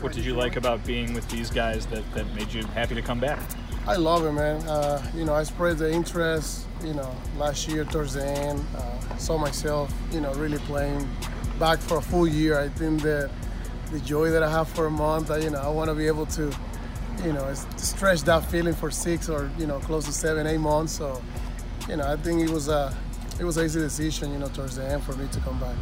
What did you like about being with these guys that, that made you happy to come back? I love it, man. Uh, you know, I spread the interest, you know, last year towards the end. Uh, saw myself, you know, really playing back for a full year. I think that the joy that I have for a month, I, you know, I want to be able to, you know, stretch that feeling for six or, you know, close to seven, eight months. So, you know, I think it was a, it was an easy decision, you know, towards the end for me to come back.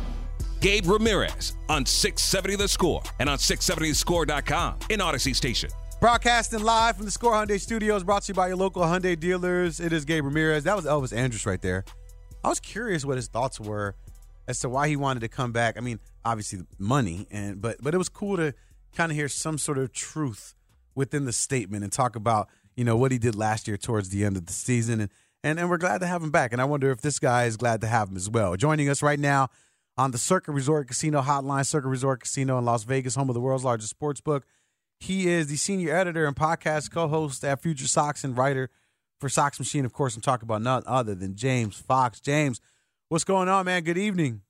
Gabe Ramirez on 670 The Score and on 670thescore.com in Audacy Station. Broadcasting live from the Score Hyundai Studios, brought to you by your local Hyundai dealers. It is Gabe Ramirez. That was Elvis Andrus right there. I was curious what his thoughts were as to why he wanted to come back. I mean, obviously money, and but but it was cool to kind of hear some sort of truth within the statement and talk about you know what he did last year towards the end of the season, and and and we're glad to have him back. And I wonder if this guy is glad to have him as well. Joining us right now on the Circa Resort Casino Hotline, Circa Resort Casino in Las Vegas, home of the world's largest sports book. He is the senior editor and podcast co-host at Future Sox and writer for Sox Machine. Of course, I'm talking about none other than James Fox. James, what's going on, man? Good evening.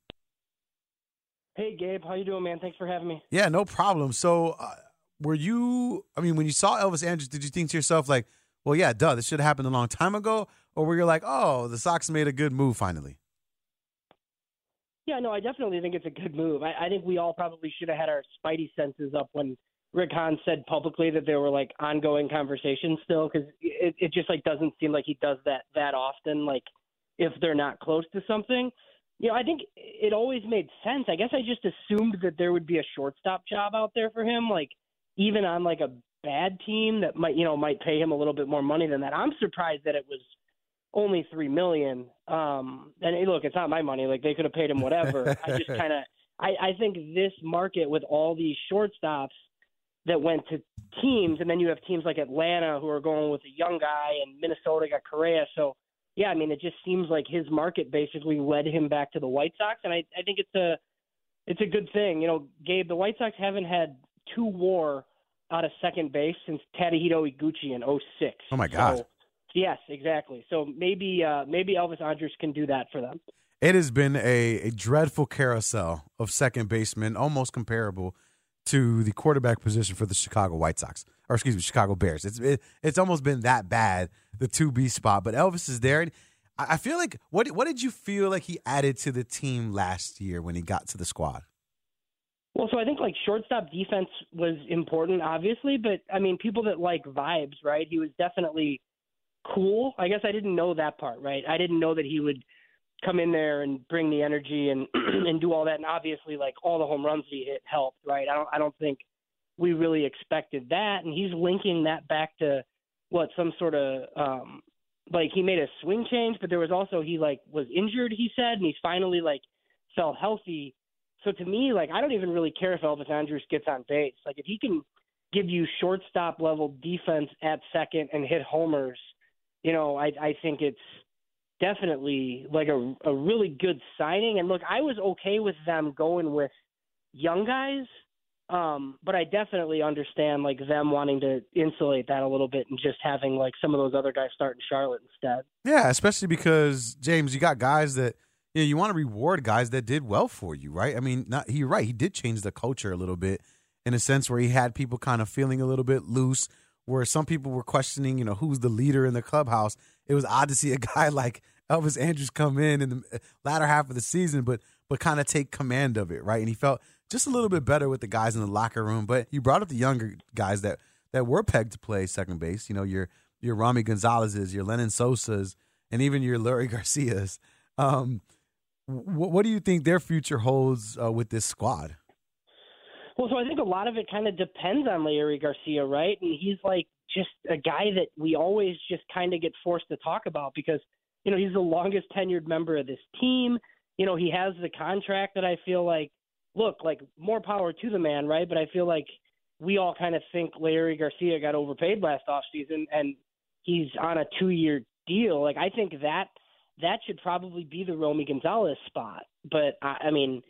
Hey, Gabe. How you doing, man? Thanks for having me. Yeah, no problem. So, uh, were you? I mean, when you saw Elvis Andrus, did you think to yourself like, "Well, yeah, duh, this should have happened a long time ago," or were you like, "Oh, the Sox made a good move finally"? Yeah, no, I definitely think it's a good move. I, I think we all probably should have had our spidey senses up when Rick Hahn said publicly that there were like ongoing conversations still, because it, it just like doesn't seem like he does that that often. Like if they're not close to something, you know, I think it always made sense. I guess I just assumed that there would be a shortstop job out there for him, like even on like a bad team that might you know might pay him a little bit more money than that. I'm surprised that it was only three million. Um, and hey, look, it's not my money. Like they could have paid him whatever. I just kind of, I, I think this market with all these shortstops that went to teams, and then you have teams like Atlanta who are going with a young guy, and Minnesota got Correa. So yeah, I mean, it just seems like his market basically led him back to the White Sox, and I, I think it's a, it's a good thing. You know, Gabe, the White Sox haven't had two WAR out of second base since Tadahito Iguchi in 06. Oh my God. So, Yes, exactly. So maybe uh, maybe Elvis Andrus can do that for them. It has been a, a dreadful carousel of second basemen, almost comparable to the quarterback position for the Chicago White Sox, or excuse me, Chicago Bears. It's it, it's almost been that bad, the two B spot. But Elvis is there, and I, I feel like what what did you feel like he added to the team last year when he got to the squad? Well, so I think like shortstop defense was important, obviously, but I mean, people that like vibes, right? He was definitely cool. I guess I didn't know that part, right? I didn't know that he would come in there and bring the energy and and do all that. And obviously, like all the home runs he hit helped, right? I don't I don't think we really expected that. And he's linking that back to what some sort of um like he made a swing change, but there was also he like was injured. He said, and he's finally like felt healthy. So to me, like I don't even really care if Elvis Andrus gets on base. Like if he can give you shortstop level defense at second and hit homers you know, I I think it's definitely like a a really good signing. And look, I was okay with them going with young guys, um, but I definitely understand like them wanting to insulate that a little bit and just having like some of those other guys start in Charlotte instead. Yeah, especially because James, you got guys that you know you want to reward guys that did well for you, right? I mean, not you're right. He did change the culture a little bit in a sense where he had people kind of feeling a little bit loose where some people were questioning, you know, who's the leader in the clubhouse. It was odd to see a guy like Elvis Andrus come in in the latter half of the season, but but kind of take command of it, right? And he felt just a little bit better with the guys in the locker room. But you brought up the younger guys that that were pegged to play second base. You know, your your Romy Gonzalez's, your Lenyn Sosa's, and even your Leury Garcia's. Um, what, what do you think their future holds uh, with this squad? Well, so I think a lot of it kind of depends on Leury Garcia, right? And he's like just a guy that we always just kind of get forced to talk about because you know he's the longest tenured member of this team. You know he has the contract that I feel like look like more power to the man, right? But I feel like we all kind of think Leury Garcia got overpaid last offseason and he's on a two year deal. Like I think that that should probably be the Romy Gonzalez spot. But I, I mean,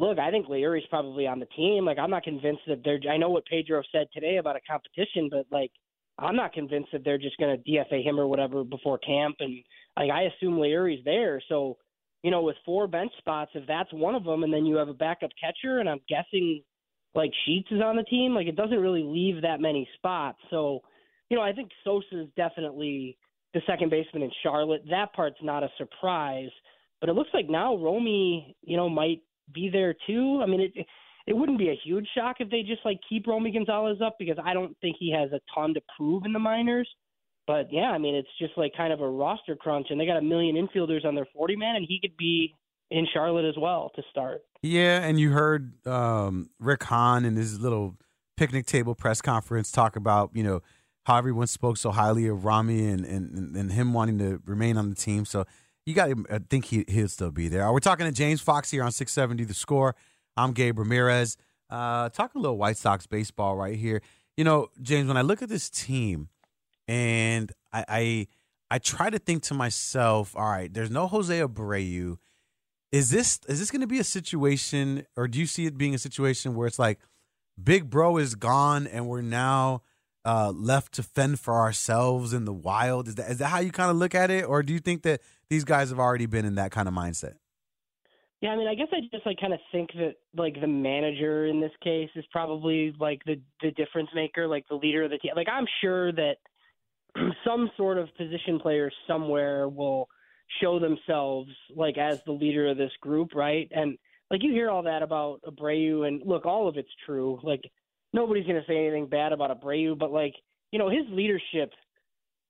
look, I think Leury's probably on the team. Like I'm not convinced that they're. I know what Pedro said today about a competition, but like I'm not convinced that they're just going to DFA him or whatever before camp. And like I assume Leury's there, so you know with four bench spots, if that's one of them, and then you have a backup catcher, and I'm guessing like Sheets is on the team, like it doesn't really leave that many spots. So you know I think Sosa is definitely the second baseman in Charlotte. That part's not a surprise. But it looks like now Romy, you know, might be there too. I mean, it it wouldn't be a huge shock if they just like keep Romy Gonzalez up because I don't think he has a ton to prove in the minors. But yeah, I mean, it's just like kind of a roster crunch, and they got a million infielders on their 40 man, and he could be in Charlotte as well to start. Yeah, and you heard um, Rick Hahn in his little picnic table press conference talk about you know how everyone spoke so highly of Romy and and, and him wanting to remain on the team. So you got to uh, think he, he'll still be there. We're talking to James Fox here on 670 The Score. I'm Gabe Ramirez. Uh, talking a little White Sox baseball right here. You know, James, when I look at this team and I, I, I try to think to myself, all right, there's no Jose Abreu. Is this is this going to be a situation, or do you see it being a situation where it's like, Big Bro is gone, and we're now uh, left to fend for ourselves in the wild? Is that is that how you kind of look at it, or do you think that these guys have already been in that kind of mindset? Yeah, I mean, I guess I just like kind of think that like the manager in this case is probably like the the difference maker, like the leader of the team. Like I'm sure that some sort of position player somewhere will show themselves like as the leader of this group, right? And like you hear all that about Abreu, and look, all of it's true. Like nobody's going to say anything bad about Abreu, but like you know his leadership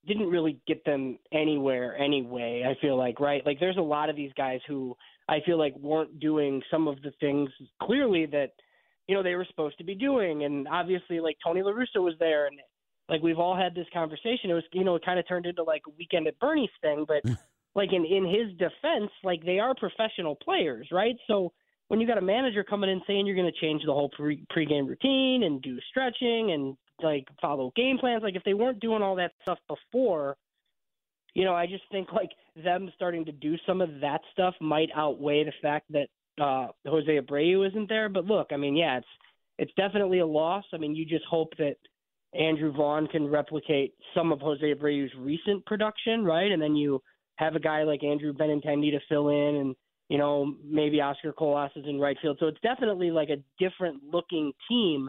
didn't really get them anywhere anyway. I feel like right, like there's a lot of these guys who I feel like weren't doing some of the things clearly that you know they were supposed to be doing, and obviously like Tony La Russa was there, and like we've all had this conversation. It was you know it kind of turned into like a weekend at Bernie's thing, but like in in his defense, like they are professional players, right? So when you got a manager coming in saying you're going to change the whole pre pregame routine and do stretching and like follow game plans, like if they weren't doing all that stuff before, you know, I just think like them starting to do some of that stuff might outweigh the fact that uh Jose Abreu isn't there. But look, I mean, yeah, it's it's definitely a loss. I mean, you just hope that Andrew Vaughn can replicate some of Jose Abreu's recent production, right? And then you have a guy like Andrew Benintendi to fill in and you know, maybe Oscar Colas is in right field. So it's definitely like a different looking team.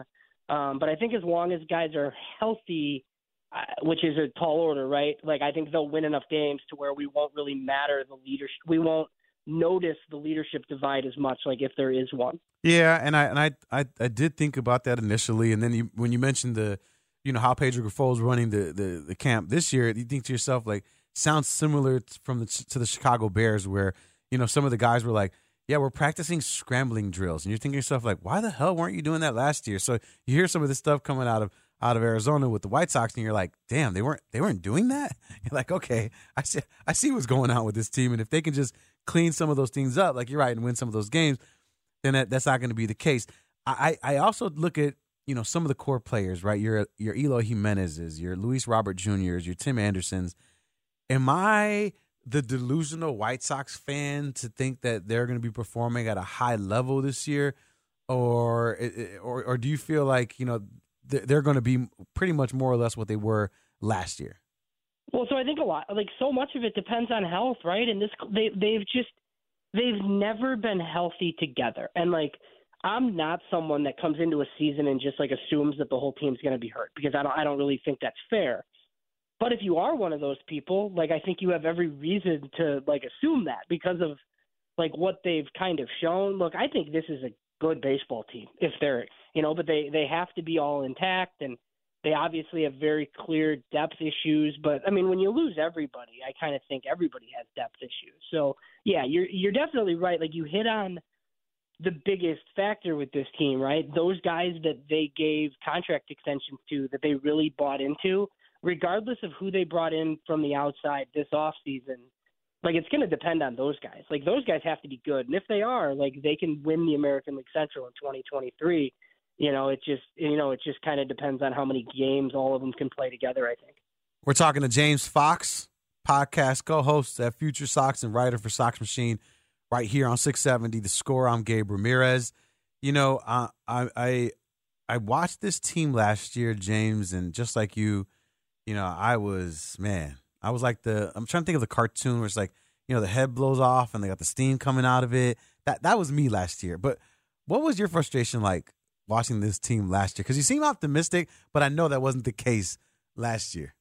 Um, but I think as long as guys are healthy, uh, which is a tall order, right? Like I think they'll win enough games to where we won't really matter the leadership. We won't notice the leadership divide as much, like if there is one. Yeah, and I and I I, I did think about that initially, and then you, when you mentioned the, you know, how Pedro Grifol is running the, the the camp this year, you think to yourself like sounds similar from the to the Chicago Bears where you know, some of the guys were like, yeah, we're practicing scrambling drills. And you're thinking to yourself, like, why the hell weren't you doing that last year? So you hear some of this stuff coming out of out of Arizona with the White Sox, and you're like, damn, they weren't they weren't doing that. You're like, okay, I see I see what's going on with this team, and if they can just clean some of those things up, like you're right, and win some of those games, then that, that's not going to be the case. I I also look at you know some of the core players, right? Your your Eloy Jimenez's, your Luis Robert Junior's, your Tim Andersons. Am I the delusional White Sox fan to think that they're going to be performing at a high level this year, or or or do you feel like you know they're going to be pretty much more or less what they were last year? Well, so I think a lot, like so much of it depends on health, right? And this they they've just they've never been healthy together, and like. I'm not someone that comes into a season and just like assumes that the whole team's going to be hurt because I don't I don't really think that's fair. But if you are one of those people, like I think you have every reason to like assume that because of like what they've kind of shown. Look, I think this is a good baseball team if they're you know, but they they have to be all intact and they obviously have very clear depth issues, but I mean, when you lose everybody, I kind of think everybody has depth issues. So yeah, you're you're definitely right. Like you hit on the biggest factor with this team, right? Those guys that they gave contract extensions to, that they really bought into, regardless of who they brought in from the outside this off season. Like it's going to depend on those guys. Like those guys have to be good, and if they are, like they can win the American League Central in 2023 you know, it just you know, it just kind of depends on how many games all of them can play together. I think. We're talking to James Fox, podcast co-host at Future Sox and writer for Sox Machine, right here on 670. The score. I'm Gabe Ramirez. You know, I I I watched this team last year, James, and just like you, you know, I was man, I was like the I'm trying to think of the cartoon where it's like you know the head blows off and they got the steam coming out of it. That that was me last year. But what was your frustration like watching this team last year? Because you seem optimistic, but I know that wasn't the case last year.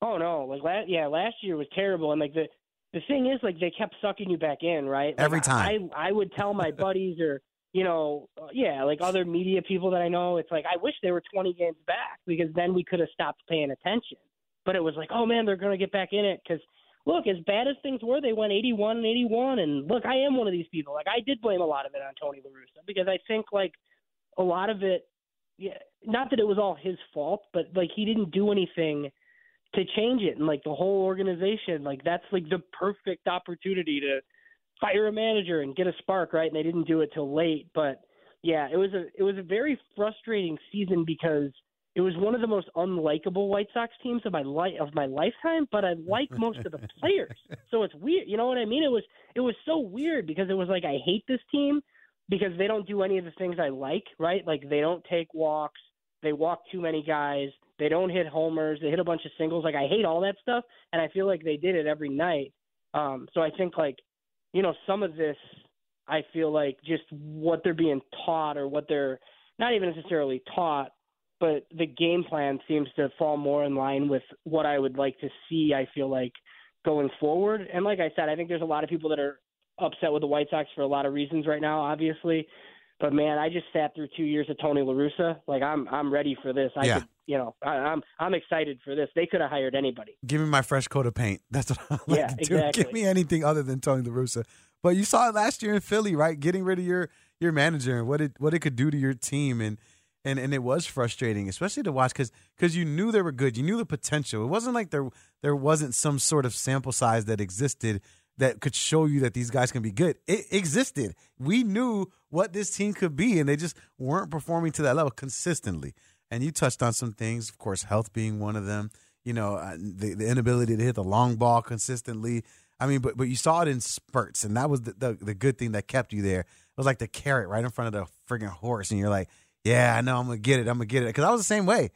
Oh no, like last yeah, last year was terrible, and like the the thing is, like they kept sucking you back in, right? Like, Every time. I I would tell my buddies or you know, uh, yeah, like other media people that I know, it's like I wish they were 20 games back because then we could have stopped paying attention. But it was like, oh man, they're going to get back in it because look, as bad as things were, they went 81 and 81, and look, I am one of these people. Like I did blame a lot of it on Tony La Russa because I think like a lot of it, yeah, not that it was all his fault, but like he didn't do anything to change it, and like the whole organization, like that's like the perfect opportunity to fire a manager and get a spark, right? And they didn't do it till late, but yeah, it was a it was a very frustrating season because it was one of the most unlikable White Sox teams of my life of my lifetime, but I like most of the players. So it's weird, you know what I mean? It was it was so weird because it was like I hate this team, because they don't do any of the things I like, right? Like they don't take walks, they walk too many guys, they don't hit homers, they hit a bunch of singles. Like I hate all that stuff, and I feel like they did it every night. Um, so I think like, you know, some of this, I feel like just what they're being taught or what they're not even necessarily taught, but the game plan seems to fall more in line with what I would like to see. I feel like going forward, and like I said, I think there's a lot of people that are upset with the White Sox for a lot of reasons right now, obviously. But man, I just sat through two years of Tony La Russa. Like I'm, I'm ready for this. I Yeah. could, you know, I, I'm, I'm excited for this. They could have hired anybody. Give me my fresh coat of paint. That's what I like Yeah, to do. exactly. Give me anything other than Tony La Russa. But you saw it last year in Philly, right? Getting rid of your your manager and what it what it could do to your team, and and and it was frustrating, especially to watch because because you knew they were good, you knew the potential. It wasn't like there there wasn't some sort of sample size that existed that could show you that these guys can be good. It existed. We knew what this team could be, and they just weren't performing to that level consistently. And you touched on some things, of course, health being one of them. You know, uh, the the inability to hit the long ball consistently. I mean, but but you saw it in spurts, and that was the, the the good thing that kept you there. It was like the carrot right in front of the friggin' horse, and you're like, yeah, I know, I'm gonna get it, I'm gonna get it, because I was the same way.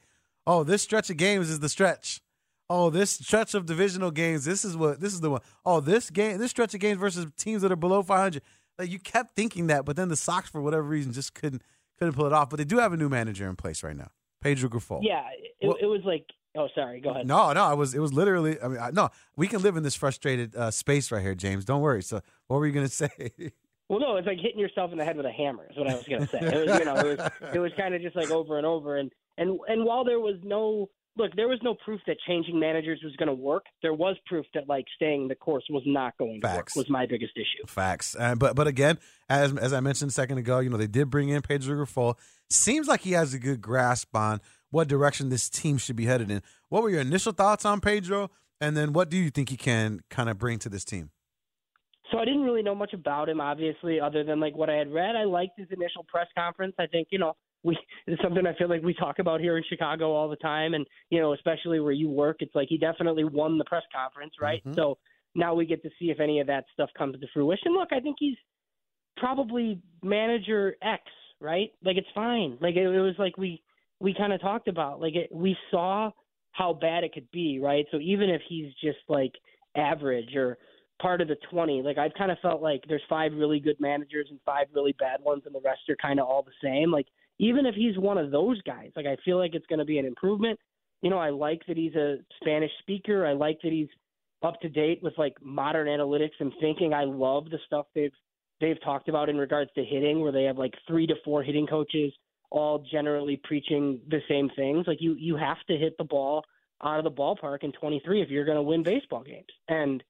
Oh, this stretch of games is the stretch. Oh, this stretch of divisional games, this is what this is the one. Oh, this game, this stretch of games versus teams that are below 500. Like you kept thinking that, but then the Sox, for whatever reason, just couldn't couldn't pull it off. But they do have a new manager in place right now, Pedro Grifol. Yeah, it, Well- it was like, oh, sorry, go ahead. No, no, I was. It was literally. I mean, I, no, we can live in this frustrated uh, space right here, James. Don't worry. So, what were you gonna say? Well, no, it's like hitting yourself in the head with a hammer. Is what I was gonna say. It was, you know, it was, it was kind of just like over and over. And and and while there was no look, there was no proof that changing managers was going to work. There was proof that like staying the course was not going to work. Was my biggest issue. Facts. Uh, but but again, as as I mentioned a second ago, you know they did bring in Pedro Grifol. Seems like he has a good grasp on what direction this team should be headed in. What were your initial thoughts on Pedro? And then what do you think he can kind of bring to this team? So I didn't really know much about him, obviously, other than like what I had read. I liked his initial press conference. I think you know we it's something I feel like we talk about here in Chicago all the time, and you know especially where you work, it's like he definitely won the press conference, right? Mhm. So now we get to see if any of that stuff comes to fruition. Look, I think he's probably manager X, right? Like it's fine. Like it, it was like we we kind of talked about like it, we saw how bad it could be, right? So even if he's just like average or part of the 20, like I've kind of felt like there's five really good managers and five really bad ones and the rest are kind of all the same. Like even if he's one of those guys, like I feel like it's going to be an improvement. You know, I like that he's a Spanish speaker. I like that he's up to date with like modern analytics and thinking. I love the stuff they've they've talked about in regards to hitting, where they have like three to four hitting coaches, all generally preaching the same things. Like you, you have to hit the ball out of the ballpark in 23 if you're going to win baseball games. And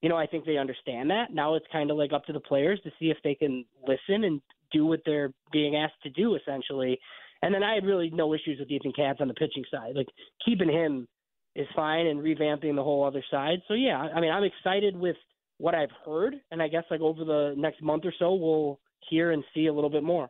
you know, I think they understand that. Now it's kind of like up to the players to see if they can listen and do what they're being asked to do, essentially. And then I had really no issues with Ethan Katz on the pitching side. Like keeping him is fine and revamping the whole other side. So yeah, I mean, I'm excited with what I've heard, and I guess like over the next month or so, we'll hear and see a little bit more.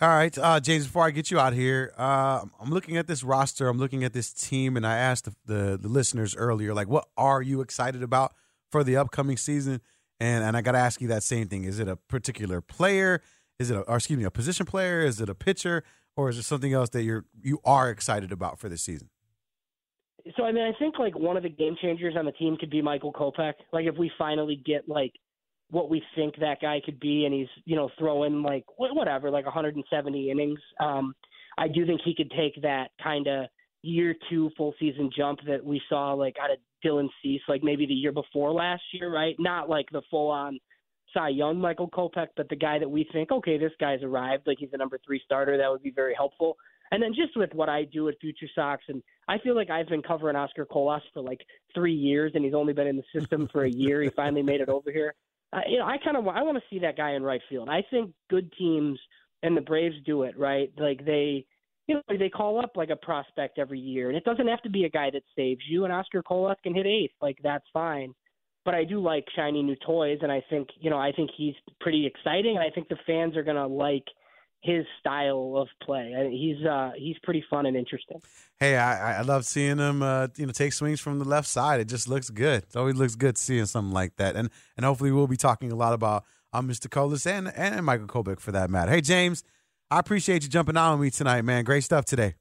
All right, uh, James. Before I get you out here, uh, I'm looking at this roster. I'm looking at this team, and I asked the, the, the listeners earlier, like, what are you excited about for the upcoming season? And and I got to ask you that same thing. Is it a particular player? Is it a, or excuse me, a position player? Is it a pitcher, or is it something else that you're you are excited about for this season? So I mean, I think like one of the game changers on the team could be Michael Kopech. Like if we finally get like what we think that guy could be, and he's you know throwing like whatever, like 170 innings. Um, I do think he could take that kind of year two full season jump that we saw like out of Dylan Cease, like maybe the year before last year, right? Not like the full on Cy Young Michael Kopech, but the guy that we think, okay, this guy's arrived, like he's a number three starter. That would be very helpful. And then just with what I do at Future Sox, and I feel like I've been covering Oscar Colas for like three years, and he's only been in the system for a year. He finally made it over here. Uh, you know, I kind of I want to see that guy in right field. I think good teams and the Braves do it right. Like they, you know, they call up like a prospect every year, and it doesn't have to be a guy that saves you. And Oscar Colas can hit eighth, like that's fine. But I do like shiny new toys, and I think you know I think he's pretty exciting, and I think the fans are gonna like his style of play. He's uh, he's pretty fun and interesting. Hey, I, I love seeing him. Uh, you know, take swings from the left side. It just looks good. It always looks good seeing something like that. And and hopefully we'll be talking a lot about uh, Mr. Colas and and Michael Kopech for that matter. Hey, James, I appreciate you jumping on with me tonight, man. Great stuff today.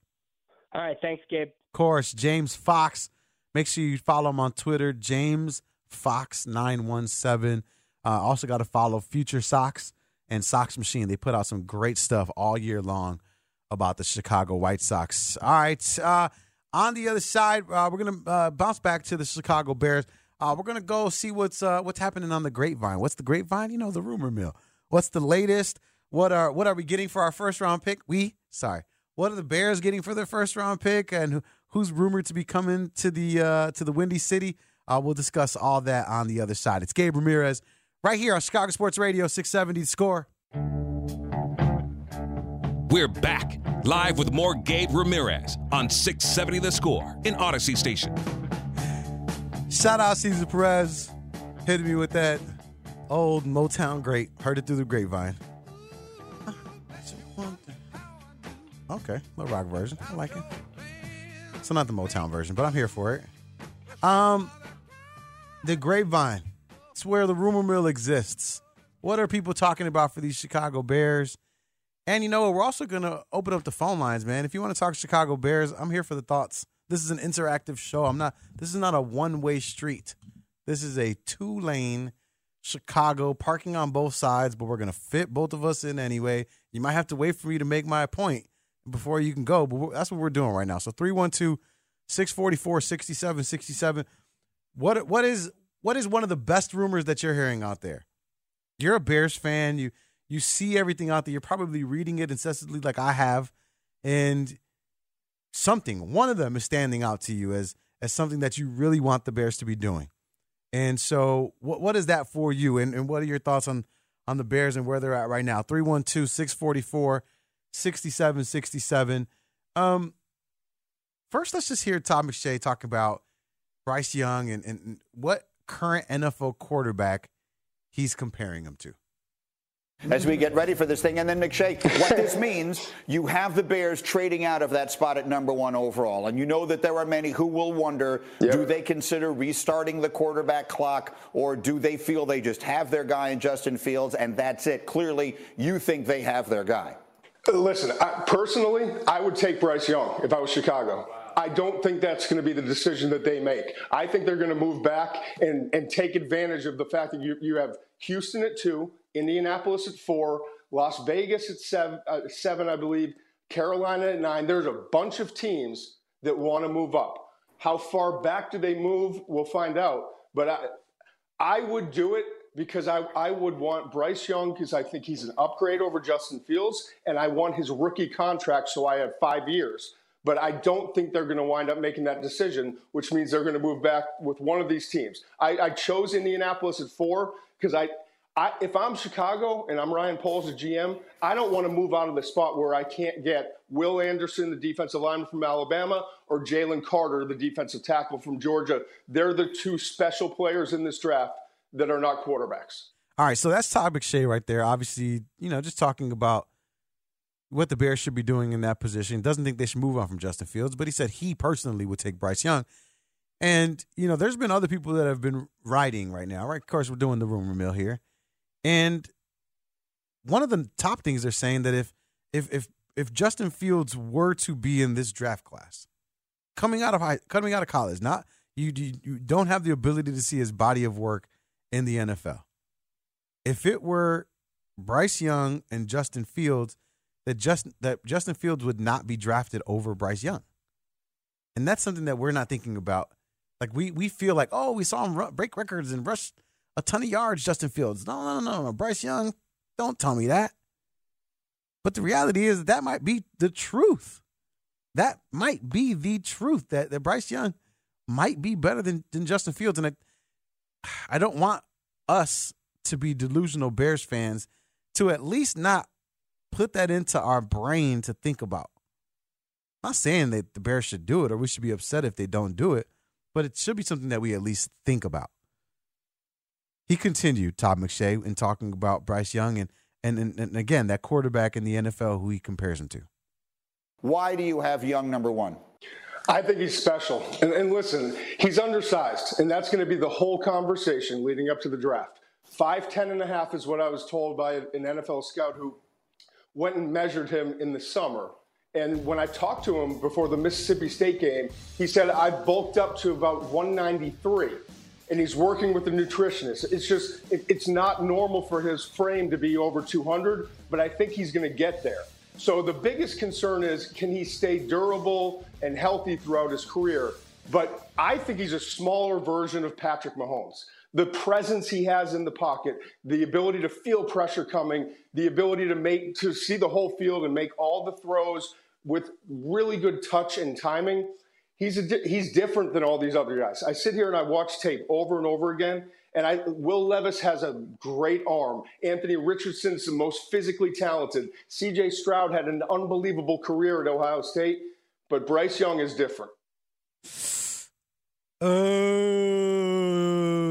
All right, thanks, Gabe. Of course, James Fox. Make sure you follow him on Twitter, James Fox nine one seven. Uh, also got to follow Future Sox and Sox Machine. They put out some great stuff all year long about the Chicago White Sox. All right. Uh, on the other side, uh, we're gonna uh, bounce back to the Chicago Bears. Uh, we're gonna go see what's uh, what's happening on the grapevine. What's the grapevine? You know, the rumor mill. What's the latest? What are what are we getting for our first round pick? We sorry. What are the Bears getting for their first round pick? And who's rumored to be coming to the uh, to the Windy City? we'll discuss all that on the other side. It's Gabe Ramirez right here on Chicago Sports Radio 670 Score. We're back live with more Gabe Ramirez on 670 The Score in Audacy Station. Shout out Cesar Perez hitting me with that old Motown great. Heard it through the grapevine. Okay, the rock version. I like it. So not the Motown version, but I'm here for it. Um, the grapevine. It's where the rumor mill exists. What are people talking about for these Chicago Bears? And you know what? We're also to open up the phone lines, man. If you want to talk Chicago Bears, I'm here for the thoughts. This is an interactive show. I'm not. This is not a one way street. This is a two lane Chicago parking on both sides, but we're to fit both of us in anyway. You might have to wait for me to make my point before you can go, but that's what we're doing right now. So 312 644 6767. What what is what is one of the best rumors that you're hearing out there? You're a Bears fan. You you see everything out there. You're probably reading it incessantly, like I have, and something. One of them is standing out to you as as something that you really want the Bears to be doing. And so, what what is that for you? And, and what are your thoughts on on the Bears and where they're at right now? 312 644 6767. Um, first, let's just hear Todd McShay talk about Bryce Young and, and what current NFL quarterback he's comparing him to as we get ready for this thing. And then, McShay, what this means, you have the Bears trading out of that spot at number one overall. And you know that there are many who will wonder yep. do they consider restarting the quarterback clock, or do they feel they just have their guy in Justin Fields and that's it? Clearly, you think they have their guy. Listen, I, personally, I would take Bryce Young if I was Chicago. I don't think that's going to be the decision that they make. I think they're going to move back and, and take advantage of the fact that you, you have Houston at two, Indianapolis at four, Las Vegas at seven, uh, seven, I believe, Carolina at nine. There's a bunch of teams that want to move up. How far back do they move? We'll find out. But I, I would do it because I, I would want Bryce Young because I think he's an upgrade over Justin Fields, and I want his rookie contract so I have five years. But I don't think they're going to wind up making that decision, which means they're going to move back with one of these teams. I, I chose Indianapolis at four because I, I, if I'm Chicago and I'm Ryan Poles, the GM, I don't want to move out of the spot where I can't get Will Anderson, the defensive lineman from Alabama, or Jalen Carter, the defensive tackle from Georgia. They're the two special players in this draft that are not quarterbacks. All right, so that's Todd McShay right there. Obviously, you know, just talking about what the Bears should be doing in that position. Doesn't think they should move on from Justin Fields, but he said he personally would take Bryce Young. And, you know, there's been other people that have been writing right now, right? Of course, we're doing the rumor mill here. And one of the top things they're saying that if if if if Justin Fields were to be in this draft class, coming out of high, coming out of college, not you, you you don't have the ability to see his body of work in the NFL. If it were Bryce Young and Justin Fields, that just that Justin Fields would not be drafted over Bryce Young, and that's something that we're not thinking about. Like we we feel like oh we saw him run, break records and rush a ton of yards, Justin Fields. No no no no Bryce Young, don't tell me that. But the reality is that might be the truth. That might be the truth that, that Bryce Young might be better than, than Justin Fields. And I, I don't want us to be delusional Bears fans to at least not put that into our brain to think about. I'm not saying that the Bears should do it or we should be upset if they don't do it, but it should be something that we at least think about. He continued, Todd McShay, in talking about Bryce Young and, and, and, and again, that quarterback in the NFL who he compares him to. Why do you have Young number one? I think he's special. And, and, listen, he's undersized, and that's going to be the whole conversation leading up to the draft. Five ten and a half is what I was told by an NFL scout who went and measured him in the summer. And when I talked to him before the Mississippi State game, he said, I've bulked up to about 193 and he's working with the nutritionist. It's just, it, it's not normal for his frame to be over 200, but I think he's going to get there. So the biggest concern is can he stay durable and healthy throughout his career? But I think he's a smaller version of Patrick Mahomes. The presence he has in the pocket, the ability to feel pressure coming, the ability to make to see the whole field and make all the throws with really good touch and timing he's a, he's different than all these other guys. I sit here and I watch tape over and over again, and I Will Levis has a great arm. Anthony Richardson's the most physically talented. C.J. Stroud had an unbelievable career at Ohio State, but Bryce Young is different. Oh,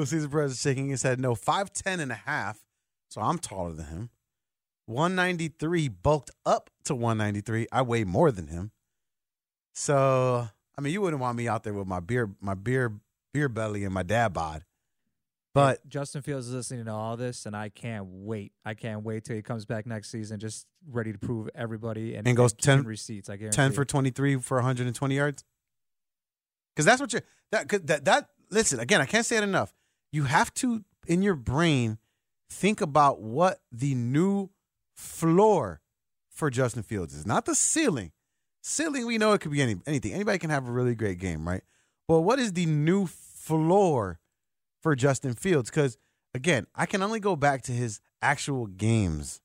Caesar Perez is shaking his head. No, 5'10 and a half. So I'm taller than him. 193, bulked up to 193. I weigh more than him. So I mean, you wouldn't want me out there with my beer, my beer, beer belly and my dad bod. But Justin Fields is listening to all this, and I can't wait. I can't wait till he comes back next season, just ready to prove everybody and, and goes and ten receipts. I guarantee. Ten for twenty three for one hundred and twenty yards. Because that's what you're that that that. Listen again. I can't say it enough. You have to in your brain think about what the new floor for Justin Fields is, not the ceiling. Ceiling, we know it could be any, anything. Anybody can have a really great game, right? But what is the new floor for Justin Fields? Because again, I can only go back to his actual games,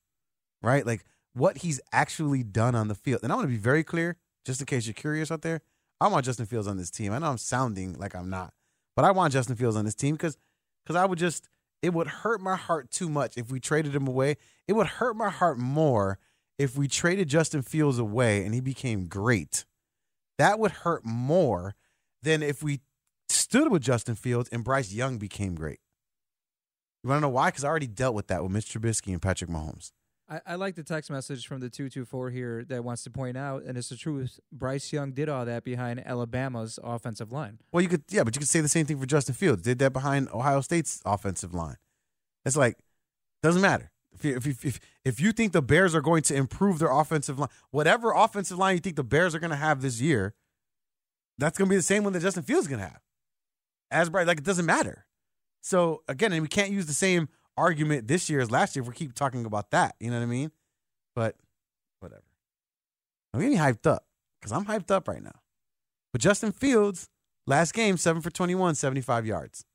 right? Like what he's actually done on the field. And I want to be very clear, just in case you're curious out there. I want Justin Fields on this team. I know I'm sounding like I'm not, but I want Justin Fields on this team because because I would just it would hurt my heart too much if we traded him away. It would hurt my heart more if we traded Justin Fields away and he became great, that would hurt more than if we stood with Justin Fields and Bryce Young became great. You want to know why? Because I already dealt with that with Mitch Trubisky and Patrick Mahomes. I, I, like the text message from the 224 here that wants to point out, and it's the truth. Bryce Young did all that behind Alabama's offensive line. Well, you could, yeah, but you could say the same thing for Justin Fields. Did that behind Ohio State's offensive line. It's like, doesn't matter. If you, if you, if if you think the Bears are going to improve their offensive line, whatever offensive line you think the Bears are going to have this year, that's going to be the same one that Justin Fields is going to have. As bright, like it doesn't matter. So again, and we can't use the same argument this year as last year if we keep talking about that. You know what I mean? But whatever. I'm getting hyped up because I'm hyped up right now. But Justin Fields, last game, seven for 21, 75 yards.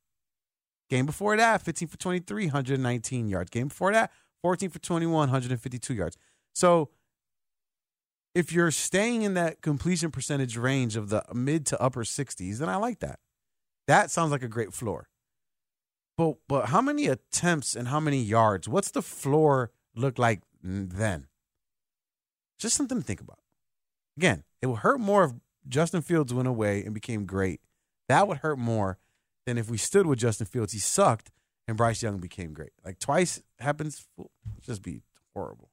Game before that, 15 for 23, 119 yards. Game before that, 14 for 21, 152 yards. So if you're staying in that completion percentage range of the mid to upper 60s, then I like that. That sounds like a great floor. But but how many attempts and how many yards? What's the floor look like then? Just something to think about. Again, it would hurt more if Justin Fields went away and became great. That would hurt more than if we stood with Justin Fields. He sucked and Bryce Young became great. Like twice happens, just be horrible.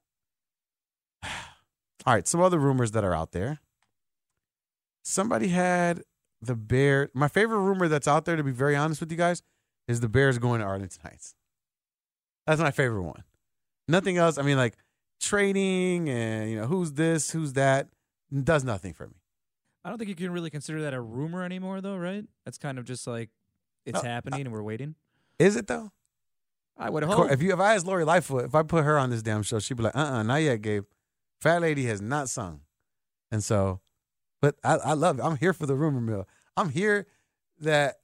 All right, some other rumors that are out there. Somebody had the Bear. My favorite rumor that's out there, to be very honest with you guys, is the Bears going to Arlington Heights. That's my favorite one. Nothing else. I mean, like trading and you know who's this, who's that, does nothing for me. I don't think you can really consider that a rumor anymore, though, right? That's kind of just like it's Uh, happening and we're waiting. Is it though? I would hope. If you if I asked Lori Lightfoot, if I put her on this damn show, she'd be like, uh uh not yet, Gabe. Fat lady has not sung. And so, but I, I love it. I'm here for the rumor mill. I'm here that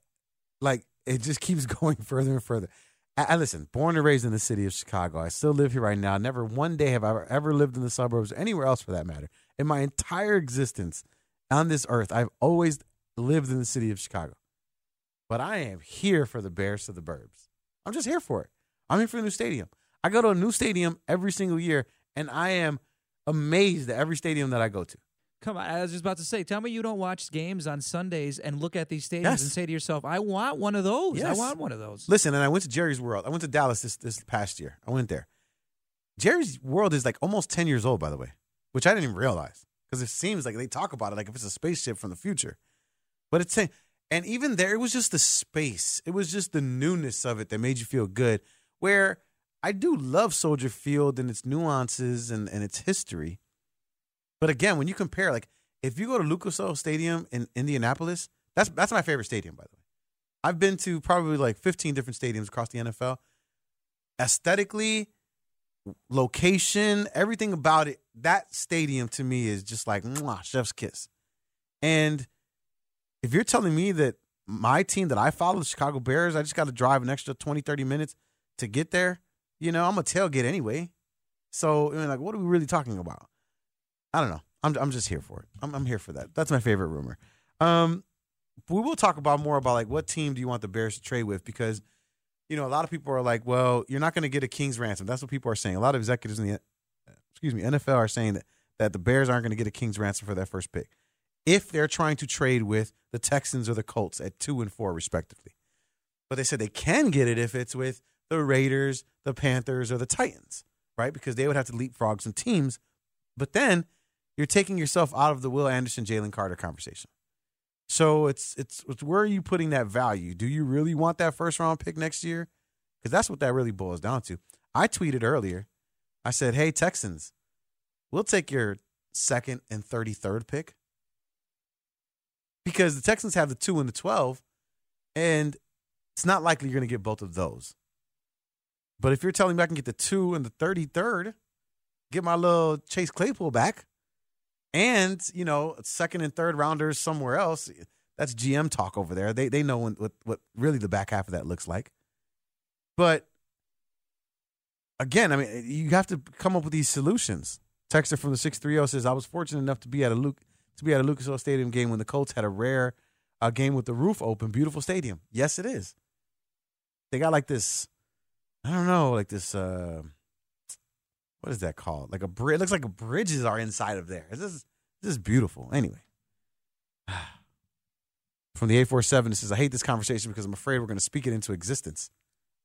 like it just keeps going further and further. I, I listen, born and raised in the city of Chicago. I still live here right now. Never one day have I ever, lived in the suburbs or anywhere else for that matter. In my entire existence on this earth, I've always lived in the city of Chicago. But I am here for the Bears to the Burbs. I'm just here for it. I'm here for the new stadium. I go to a new stadium every single year, and I am amazed at every stadium that I go to. Come on, I was just about to say, tell me you don't watch games on Sundays and look at these stadiums Yes. and say to yourself, I want one of those. Yes. I want one of those. Listen, and I went to Jerry's World. I went to Dallas this this past year. I went there. Jerry's World is like almost 10 years old, by the way, which I didn't even realize because it seems like they talk about it like if it's a spaceship from the future. But it's and even there, it was just the space. It was just the newness of it that made you feel good. Where I do love Soldier Field and its nuances and, and its history. But again, when you compare, like if you go to Lucas Oil Stadium in Indianapolis, that's that's my favorite stadium, by the way. I've been to probably like 15 different stadiums across the NFL. Aesthetically, location, everything about it, that stadium to me is just like mwah, chef's kiss. And if you're telling me that my team that I follow, the Chicago Bears, I just got to drive an extra 20, 30 minutes to get there, you know, I'm a tailgate anyway. So, I mean, like, what are we really talking about? I don't know. I'm, I'm just here for it. I'm, I'm here for that. That's my favorite rumor. Um, we will talk about more about like what team do you want the Bears to trade with because you know a lot of people are like, well, you're not going to get a king's ransom. That's what people are saying. A lot of executives in the excuse me NFL are saying that that the Bears aren't going to get a king's ransom for that first pick if they're trying to trade with the Texans or the Colts at two and four respectively. But they said they can get it if it's with the Raiders, the Panthers, or the Titans, right? Because they would have to leapfrog some teams. But then you're taking yourself out of the Will Anderson, Jalen Carter conversation. So it's it's it's where are you putting that value? Do you really want that first round pick next year? Because that's what that really boils down to. I tweeted earlier. I said, "Hey Texans, we'll take your second and thirty third pick because the Texans have the two and the twelve, and it's not likely you're going to get both of those. But if you're telling me I can get the two and the thirty third, get my little Chase Claypool back, and you know second and third rounders somewhere else. That's GM talk over there. They they know what what, what really the back half of that looks like. But again, I mean, you have to come up with these solutions. Texter from the six three zero says, "I was fortunate enough to be at a Luke to be at a Lucas Oil Stadium game when the Colts had a rare uh, game with the roof open. Beautiful stadium. Yes, it is. They got like this. I don't know, like this. Uh, what is that called? Like a bridge. It looks like bridges are inside of there. This is this is beautiful. Anyway, from the eight four seven, it says, "I hate this conversation because I'm afraid we're going to speak it into existence.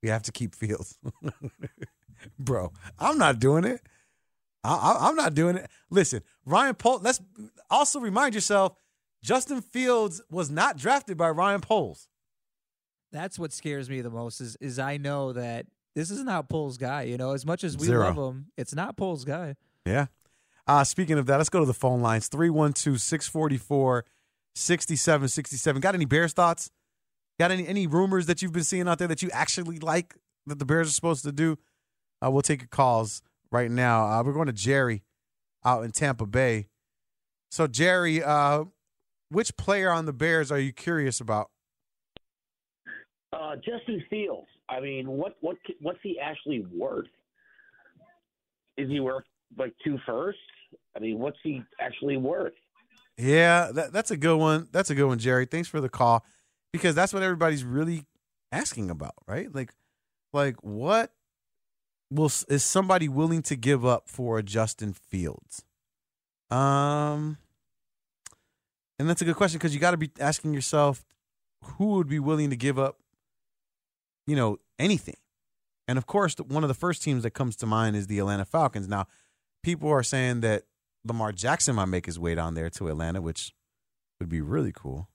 We have to keep Fields, bro. I'm not doing it. I, I'm not doing it. Listen, Ryan Poles. Let's also remind yourself, Justin Fields was not drafted by Ryan Poles. That's what scares me the most is is I know that this is not Pole's guy. You know, as much as we Zero. love him, it's not Pole's guy. Yeah. Uh, speaking of that, let's go to the phone lines 312 644 6767. Got any Bears thoughts? Got any, any rumors that you've been seeing out there that you actually like that the Bears are supposed to do? Uh, we'll take your calls right now. Uh, we're going to Jerry out in Tampa Bay. So, Jerry, uh, which player on the Bears are you curious about? Uh, Justin Fields. I mean, what what what's he actually worth? Is he worth like two firsts? I mean, what's he actually worth? Yeah, that, that's a good one. That's a good one, Jerry. Thanks for the call, because that's what everybody's really asking about, right? Like, like what will is somebody willing to give up for a Justin Fields? Um, and that's a good question because you got to be asking yourself who would be willing to give up, you know, anything. And of course, one of the first teams that comes to mind is the Atlanta Falcons. Now, people are saying that Lamar Jackson might make his way down there to Atlanta, which would be really cool.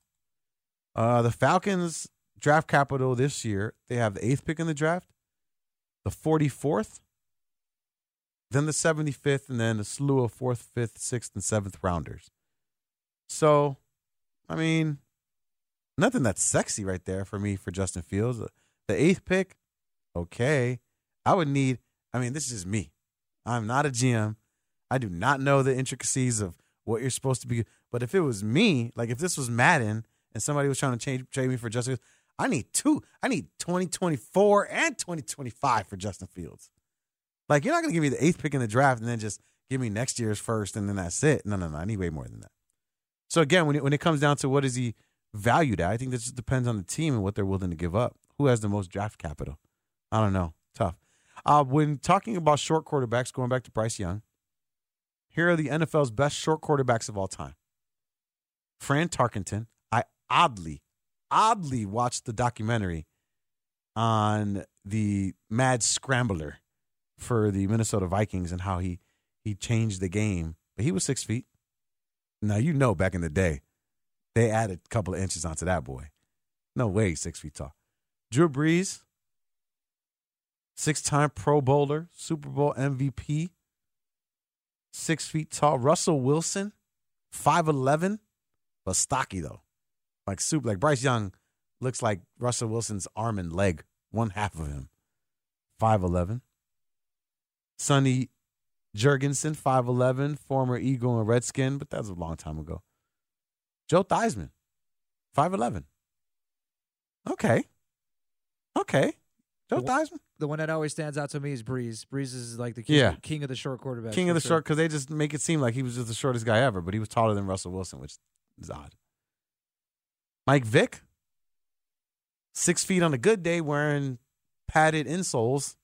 Uh, the Falcons draft capital this year, they have the eighth pick in the draft, the 44th, then the 75th, and then a slew of fourth, fifth, sixth, and seventh rounders. So, I mean, nothing that's sexy right there for me for Justin Fields. The eighth pick, okay. I would need, I mean, this is me. I'm not a GM. I do not know the intricacies of what you're supposed to be. But if it was me, like if this was Madden and somebody was trying to change, trade me for Justin Fields, I need two. I need 2024 and 2025 for Justin Fields. Like you're not going to give me the eighth pick in the draft and then just give me next year's first and then that's it. No, no, no. I need way more than that. So again, when it, when it comes down to what is he valued at, I think this just depends on the team and what they're willing to give up. Who has the most draft capital? I don't know. Tough. Uh, when talking about short quarterbacks, going back to Bryce Young, here are the NFL's best short quarterbacks of all time. Fran Tarkenton. I oddly, oddly watched the documentary on the mad scrambler for the Minnesota Vikings and how he he changed the game. But he was six feet. Now you know back in the day, they added a couple of inches onto that boy. No way, six feet tall. Drew Brees, six-time Pro Bowler, Super Bowl MVP, six feet tall. Russell Wilson, five eleven, but stocky though, like soup. Like Bryce Young looks like Russell Wilson's arm and leg, one half of him. Five eleven. Sonny Jurgensen, 5'11, former Eagle and Redskin, but that was a long time ago. Joe Theismann, 5'11. Okay. Okay. Joe the, Theismann. The one that always stands out to me is Brees. Brees is like the king, Yeah. king of the short quarterback. King of the short, because they just make it seem like he was just the shortest guy ever, but he was taller than Russell Wilson, which is odd. Mike Vick, six feet on a good day, wearing padded insoles,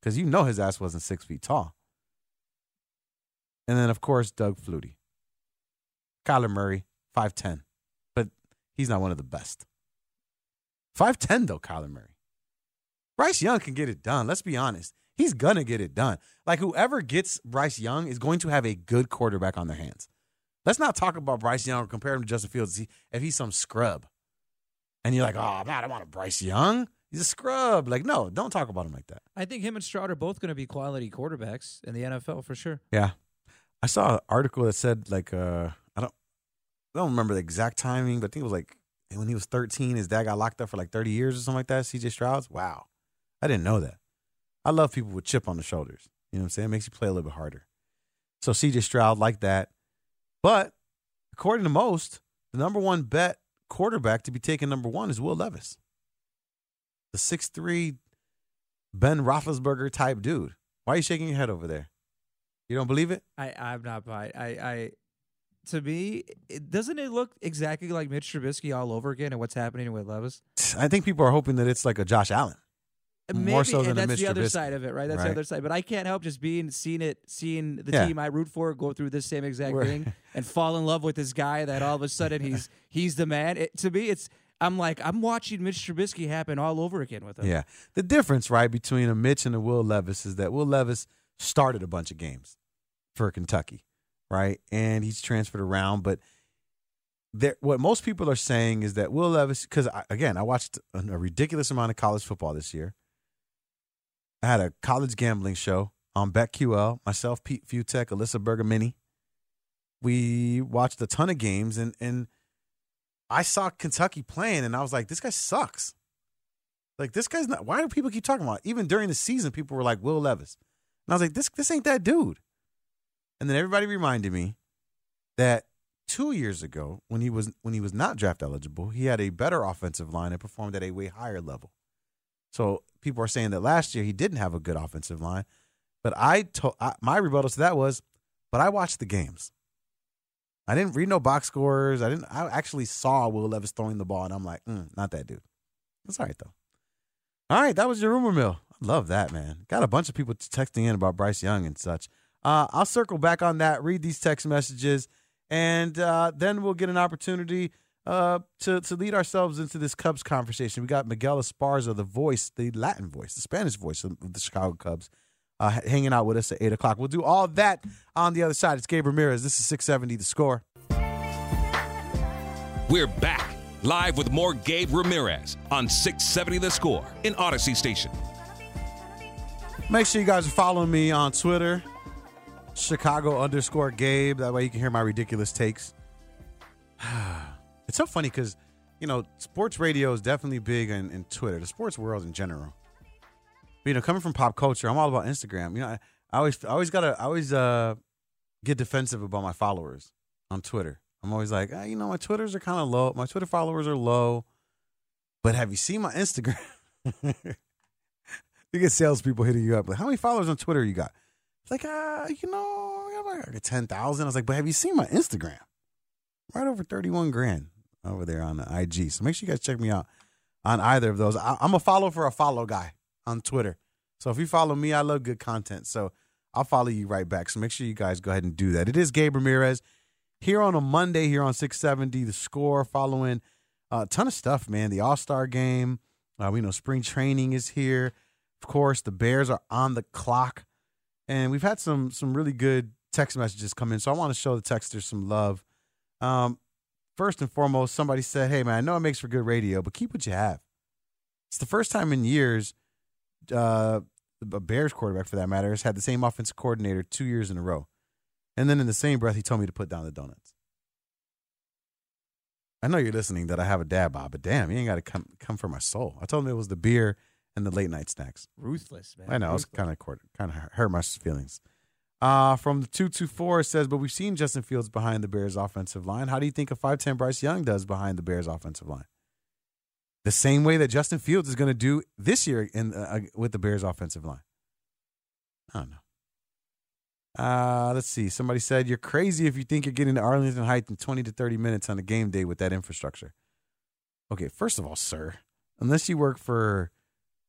because you know his ass wasn't six feet tall. And then, of course, Doug Flutie. Kyler Murray, 5'10. But he's not one of the best. 5'10, though, Kyler Murray. Bryce Young can get it done. Let's be honest. He's going to get it done. Like, whoever gets Bryce Young is going to have a good quarterback on their hands. Let's not talk about Bryce Young or compare him to Justin Fields if he's some scrub. And you're like, oh, man, I want a Bryce Young. He's a scrub. Like, no, don't talk about him like that. I think him and Stroud are both going to be quality quarterbacks in the NFL for sure. Yeah. I saw an article that said like uh I don't remember the exact timing, but I think it was like when he was 13, his dad got locked up for like 30 years or something like that. CJ Stroud's. Wow. I didn't know that. I love people with chip on the shoulders. You know what I'm saying? It makes you play a little bit harder. So CJ Stroud like that. But according to most, the number one bet quarterback to be taken number one is Will Levis. The 6'3 Ben Roethlisberger type dude. Why are you shaking your head over there? You don't believe it? I I'm not buying. I I to me, it, doesn't it look exactly like Mitch Trubisky all over again and what's happening with Levis? I think people are hoping that it's like a Josh Allen. Maybe, More so than that's the other Trubisky, side of it, right? That's right? the other side. But I can't help just being seeing it, seeing the Yeah. team I root for go through this same exact Right. thing and fall in love with this guy that all of a sudden he's he's the man. It, to me, it's I'm like I'm watching Mitch Trubisky happen all over again with him. Yeah. The difference, right, between a Mitch and a Will Levis is that Will Levis started a bunch of games for Kentucky, right? And he's transferred around. But there, what most people are saying is that Will Levis, because again, I watched a, ridiculous amount of college football this year. I had a college gambling show on BetQL, myself, Pete Futek, Alyssa Bergamini. We watched a ton of games, and and I saw Kentucky playing, and I was like, this guy sucks. Like this guy's not. Why do people keep talking about? It? Even during the season, people were like Will Levis, and I was like, this this ain't that dude. And then everybody reminded me that two years ago, when he was when he was not draft eligible, he had a better offensive line and performed at a way higher level. So people are saying that last year he didn't have a good offensive line. But I told my rebuttal to that was, but I watched the games. I didn't read no box scores. I didn't. I actually saw Will Levis throwing the ball, and I'm like, mm, not that dude. That's all right though. All right, that was your rumor mill. I love that man. Got a bunch of people texting in about Bryce Young and such. Uh, I'll circle back on that. Read these text messages, and uh, then we'll get an opportunity uh, to to lead ourselves into this Cubs conversation. We got Miguel Esparza, the voice, the Latin voice, the Spanish voice of the Chicago Cubs, uh, hanging out with us at eight o'clock. We'll do all that on the other side. It's Gabe Ramirez. This is six seventy. The score. We're back live with more Gabe Ramirez on six seventy. The score in Audacy Station. Make sure you guys are following me on Twitter, Chicago underscore Gabe. That way you can hear my ridiculous takes. It's so funny because, you know, sports radio is definitely big in, in, Twitter, the sports world in general. But, you know, coming from pop culture, I'm all about Instagram. You know, I, I always, I always gotta, I always uh, get defensive about my followers on Twitter. I'm always like, ah, you know, my Twitters are kind of low. My Twitter followers are low. But have you seen my Instagram? you get salespeople hitting you up. Like, how many followers on Twitter you got? It's like, uh, you know, I got like 10,000. I was like, but have you seen my Instagram? Right over 31 grand over there on the IG. So make sure you guys check me out on either of those. I, am a follow for a follow guy on Twitter. So if you follow me, I love good content. So I'll follow you right back. So make sure you guys go ahead and do that. It is Gabe Ramirez here on a Monday here on 670. The score following a ton of stuff, man. The All Star game. Uh, we know spring training is here. Of course, the Bears are on the clock, and we've had some some really good text messages come in. So I want to show the texters some love. Um, first and foremost, somebody said, "Hey man, I know it makes for good radio, but keep what you have." It's the first time in years uh, a Bears quarterback, for that matter, has had the same offensive coordinator two years in a row, and then in the same breath, he told me to put down the donuts. I know you're listening that I have a dad bod, but damn, you ain't got to come come for my soul. I told him it was the beer and the late night snacks. Ruthless, man. I know. Ruthless. It was kind of kind of hurt my feelings. Uh, from the 224, it says, but we've seen Justin Fields behind the Bears offensive line. How do you think a 5'10 Bryce Young does behind the Bears offensive line? The same way that Justin Fields is going to do this year in uh, with the Bears offensive line. I don't know. Uh, let's see. Somebody said, you're crazy if you think you're getting to Arlington Heights in 20 to 30 minutes on a game day with that infrastructure. Okay, first of all, sir, unless you work for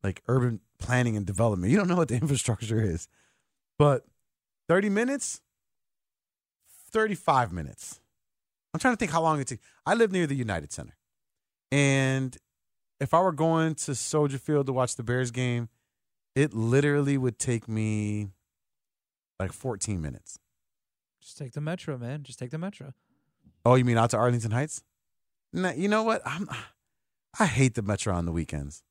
like urban planning and development, you don't know what the infrastructure is. But 30 minutes? 35 minutes. I'm trying to think how long it takes. I live near the United Center. And if I were going to Soldier Field to watch the Bears game, it literally would take me like 14 minutes. Just take the metro, man. Just take the metro. Oh, you mean out to Arlington Heights? Nah, you know what? I'm, I hate the metro on the weekends.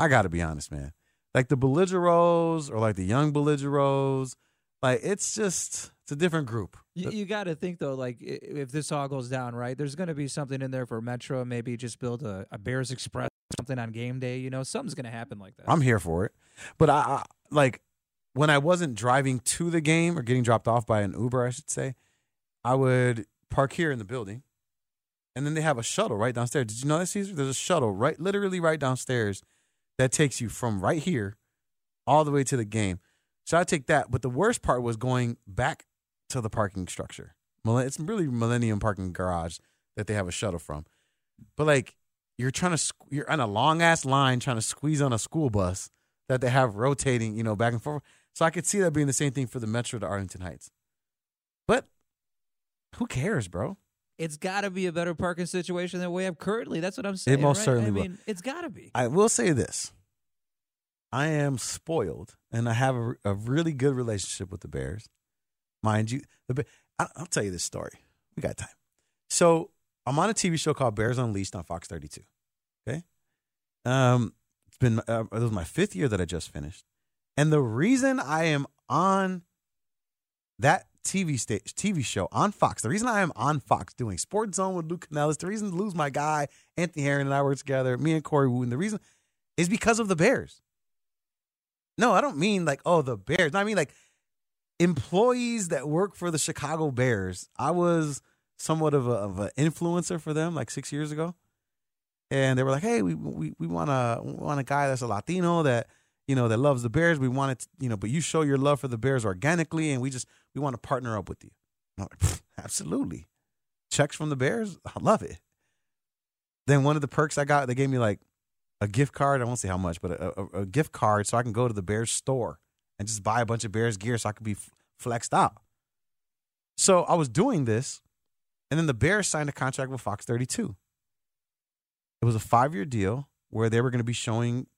I got to be honest, man. Like the belligeros or like the young belligeros like it's just it's a different group. You, you got to think though, like if this all goes down, right? There's going to be something in there for Metro. Maybe just build a, a Bears Express something on game day. You know, something's going to happen like that. I'm here for it, but I, I like when I wasn't driving to the game or getting dropped off by an Uber, I should say, I would park here in the building, and then they have a shuttle right downstairs. Did you know that, Caesar? There's a shuttle right, literally right downstairs, that takes you from right here all the way to the game. So I take that. But the worst part was going back to the parking structure. It's really Millennium Parking Garage that they have a shuttle from. But like you're trying to you're on a long ass line trying to squeeze on a school bus that they have rotating, you know, back and forth. So I could see that being the same thing for the Metro to Arlington Heights. But who cares, bro? It's got to be a better parking situation than we have currently. That's what I'm saying. It most right? certainly I will. mean, it's got to be. I will say this. I am spoiled, and I have a, a really good relationship with the Bears, mind you. The I, I'll tell you this story. We got time. So I'm on a TV show called Bears Unleashed on Fox 32. Okay, um, it's been uh, it was my fifth year that I just finished, and the reason I am on that TV stage TV show on Fox, the reason I am on Fox doing Sports Zone with Lou Canellis, the reason to lose my guy Anthony Herron and I work together, me and Corey Wootton, the reason is because of the Bears. No, I don't mean like, oh, the Bears. No, I mean like employees that work for the Chicago Bears. I was somewhat of a of an influencer for them like six years ago. and they were like, "Hey, we we we want a we want a guy that's a Latino that you know that loves the Bears. We want it, you know, but you show your love for the Bears organically, and we just we want to partner up with you." Like, Absolutely, checks from the Bears. I love it. Then one of the perks I got, they gave me like a gift card. I won't say how much, but a, a, a gift card so I can go to the Bears store and just buy a bunch of Bears gear so I could be flexed out. So I was doing this, and then the Bears signed a contract with Fox 32. It was a five year deal where they were going to be showing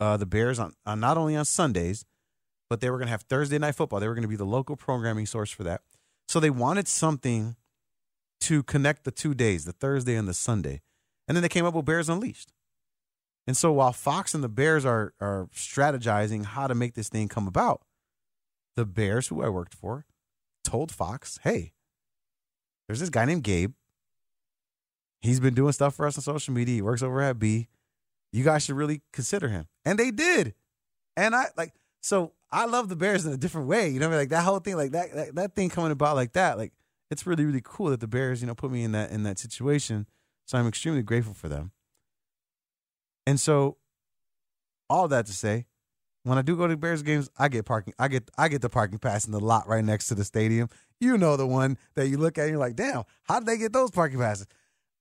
uh, the Bears on, on not only on Sundays, but they were going to have Thursday night football. They were going to be the local programming source for that. So they wanted something to connect the two days, the Thursday and the Sunday. And then they came up with Bears Unleashed. And so while Fox and the Bears are are strategizing how to make this thing come about, the Bears, who I worked for, told Fox, "Hey, there's this guy named Gabe. He's been doing stuff for us on social media. He works over at B. You guys should really consider him." And they did. And I like so I love the Bears in a different way. You know, like that whole thing, like that, that that thing coming about like that, like it's really really cool that the Bears, you know, put me in that in that situation. So I'm extremely grateful for them. And so, all that to say, when I do go to Bears games, I get parking. I get I get the parking pass in the lot right next to the stadium. You know the one that you look at and you're like, damn, how did they get those parking passes?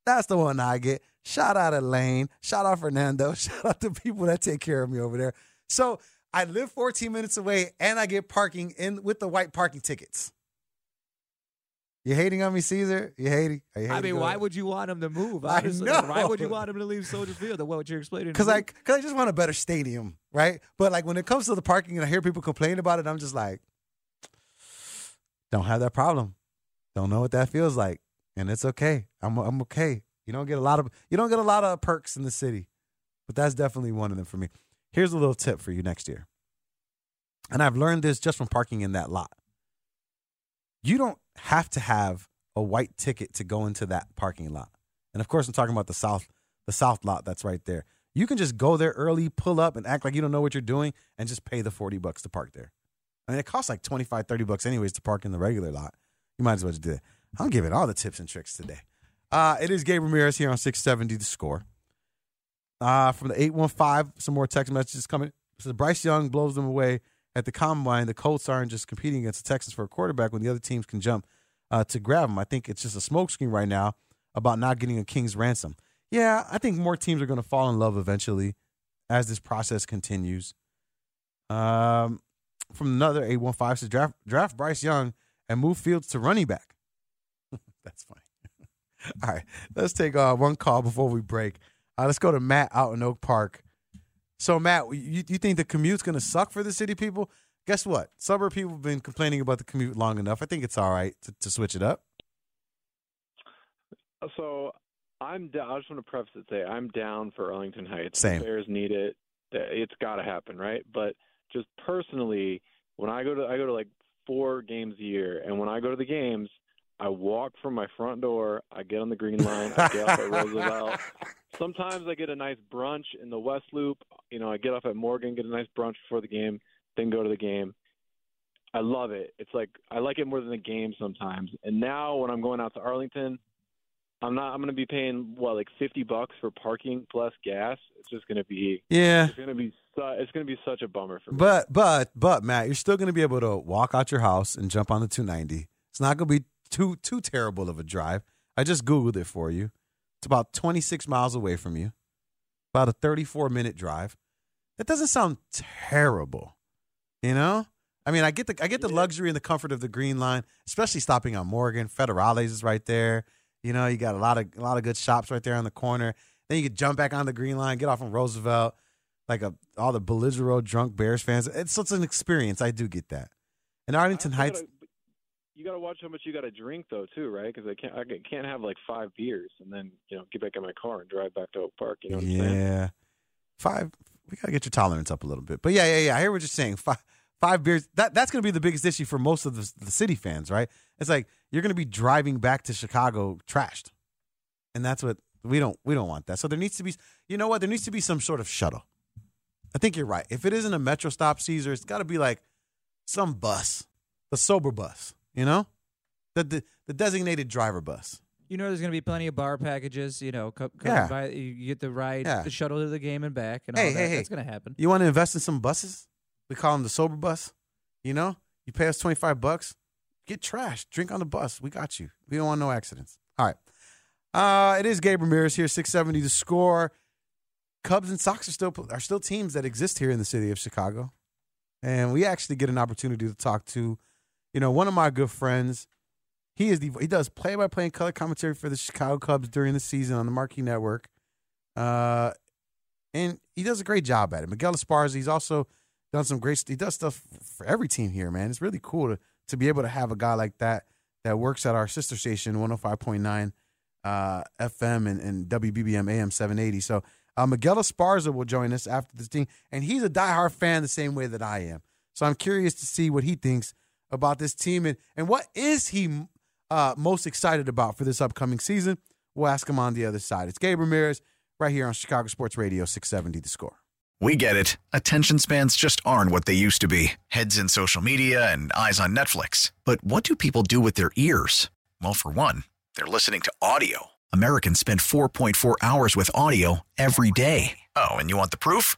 That's the one I get. Shout out Elaine. Shout out Fernando. Shout out the people that take care of me over there. So I live 14 minutes away and I get parking in with the white parking tickets. You hating on me, Caesar? You hating? You hating I mean, why would you want him to move? Honestly? know. Why would you want him to leave Soldier Field? What you're explaining? Because? I, cause I just want a better stadium, right? But like when it comes to the parking and I hear people complain about it, I'm just like, don't have that problem. Don't know what that feels like, and it's okay. I'm I'm okay. You don't get a lot of you don't get a lot of perks in the city, but that's definitely one of them for me. Here's a little tip for you next year, and I've learned this just from parking in that lot. You don't have to have a white ticket to go into that parking lot, and of course, I'm talking about the south the south lot that's right there. You can just go there early, pull up, and act like you don't know what you're doing, and just pay the 40 bucks to park there. I mean, it costs like 25, 30 bucks anyways to park in the regular lot. You might as well just do it. I'm giving all the tips and tricks today. Uh, it is Gabe Ramirez here on 670 The Score. Uh, from the 815, some more text messages coming. Says Bryce Young blows them away at the combine. The Colts aren't just competing against the Texans for a quarterback when the other teams can jump uh, to grab him. I think it's just a smokescreen right now about not getting a king's ransom. Yeah, I think more teams are going to fall in love eventually as this process continues. Um, from another 815 says draft, draft Bryce Young and move Fields to running back. That's funny. All right, let's take uh, one call before we break. Uh, let's go to Matt out in Oak Park. So, Matt, you, you think the commute's going to suck for the city people? Guess what? Suburb people have been complaining about the commute long enough. I think it's all right to, to switch it up. So I'm down. I just want to preface it say I'm down for Arlington Heights. Same. The Bears need it. It's got to happen, right? But just personally, when I go to I go to like four games a year, and when I go to the games, I walk from my front door. I get on the green line. I get off at Roosevelt. Sometimes I get a nice brunch in the West Loop. You know, I get off at Morgan, get a nice brunch before the game, then go to the game. I love it. It's like I like it more than the game sometimes. And now when I'm going out to Arlington, I'm not. I'm going to be paying what like fifty bucks for parking plus gas. It's just going to be Yeah. It's going to be su- it's going to be such a bummer for me. But but but Matt, you're still going to be able to walk out your house and jump on the 290. It's not going to be too too terrible of a drive. I just googled it for you. It's about 26 miles away from you. About a 34 minute drive. That doesn't sound terrible. You know? I mean, I get the I get the luxury and the comfort of the green line, especially stopping on Morgan. Federales is right there. You know, you got a lot of a lot of good shops right there on the corner. Then you could jump back on the green line, get off on Roosevelt, like a all the belligerent drunk Bears fans. It's it's an experience. I do get that. And Arlington Heights, you got to watch how much you got to drink though too, right? Because I can't I can't have like five beers and then you know get back in my car and drive back to Oak Park. You know what I'm saying? yeah, five. We gotta get your tolerance up a little bit. But yeah, yeah, yeah. I hear what you're saying. Five five beers. That that's gonna be the biggest issue for most of the, the city fans, right? It's like you're gonna be driving back to Chicago trashed, and that's what we don't we don't want that. So there needs to be. You know what? There needs to be some sort of shuttle. I think you're right. If it isn't a Metro stop, Caesar, it's got to be like some bus, the sober bus. You know, the the, the designated driver bus. You know, there's going to be plenty of bar packages. You know, co- Yeah. by, you get the ride, Yeah. the shuttle to the game and back, and Hey, all that. hey, hey. That's going to happen. You want to invest in some buses? We call them the sober bus. You know, you pay us twenty five bucks, get trash, drink on the bus. We got you. We don't want no accidents. All right. Uh, it is Gabe Ramirez here, six seventy. The score. Cubs and Sox are still are still teams that exist here in the city of Chicago, and we actually get an opportunity to talk to, you know, one of my good friends. He is the he does play by play and color commentary for the Chicago Cubs during the season on the Marquee Network. Uh, and he does a great job at it. Miguel Esparza, he's also done some great. He does stuff for every team here, man. It's really cool to to be able to have a guy like that that works at our sister station, one hundred five point nine uh, FM and, and WBBM AM seven eighty. So uh, Miguel Esparza will join us after this team, and he's a diehard fan the same way that I am. So I'm curious to see what he thinks about this team and and what is he uh, most excited about for this upcoming season. We'll ask him on the other side. It's Gabe Ramirez right here on Chicago Sports Radio 670 The Score. We get it. Attention spans just aren't what they used to be heads in social media and eyes on Netflix. But what do people do with their ears? Well, for one, they're listening to audio. Americans spend 4.4 hours with audio every day. Oh, and you want the proof?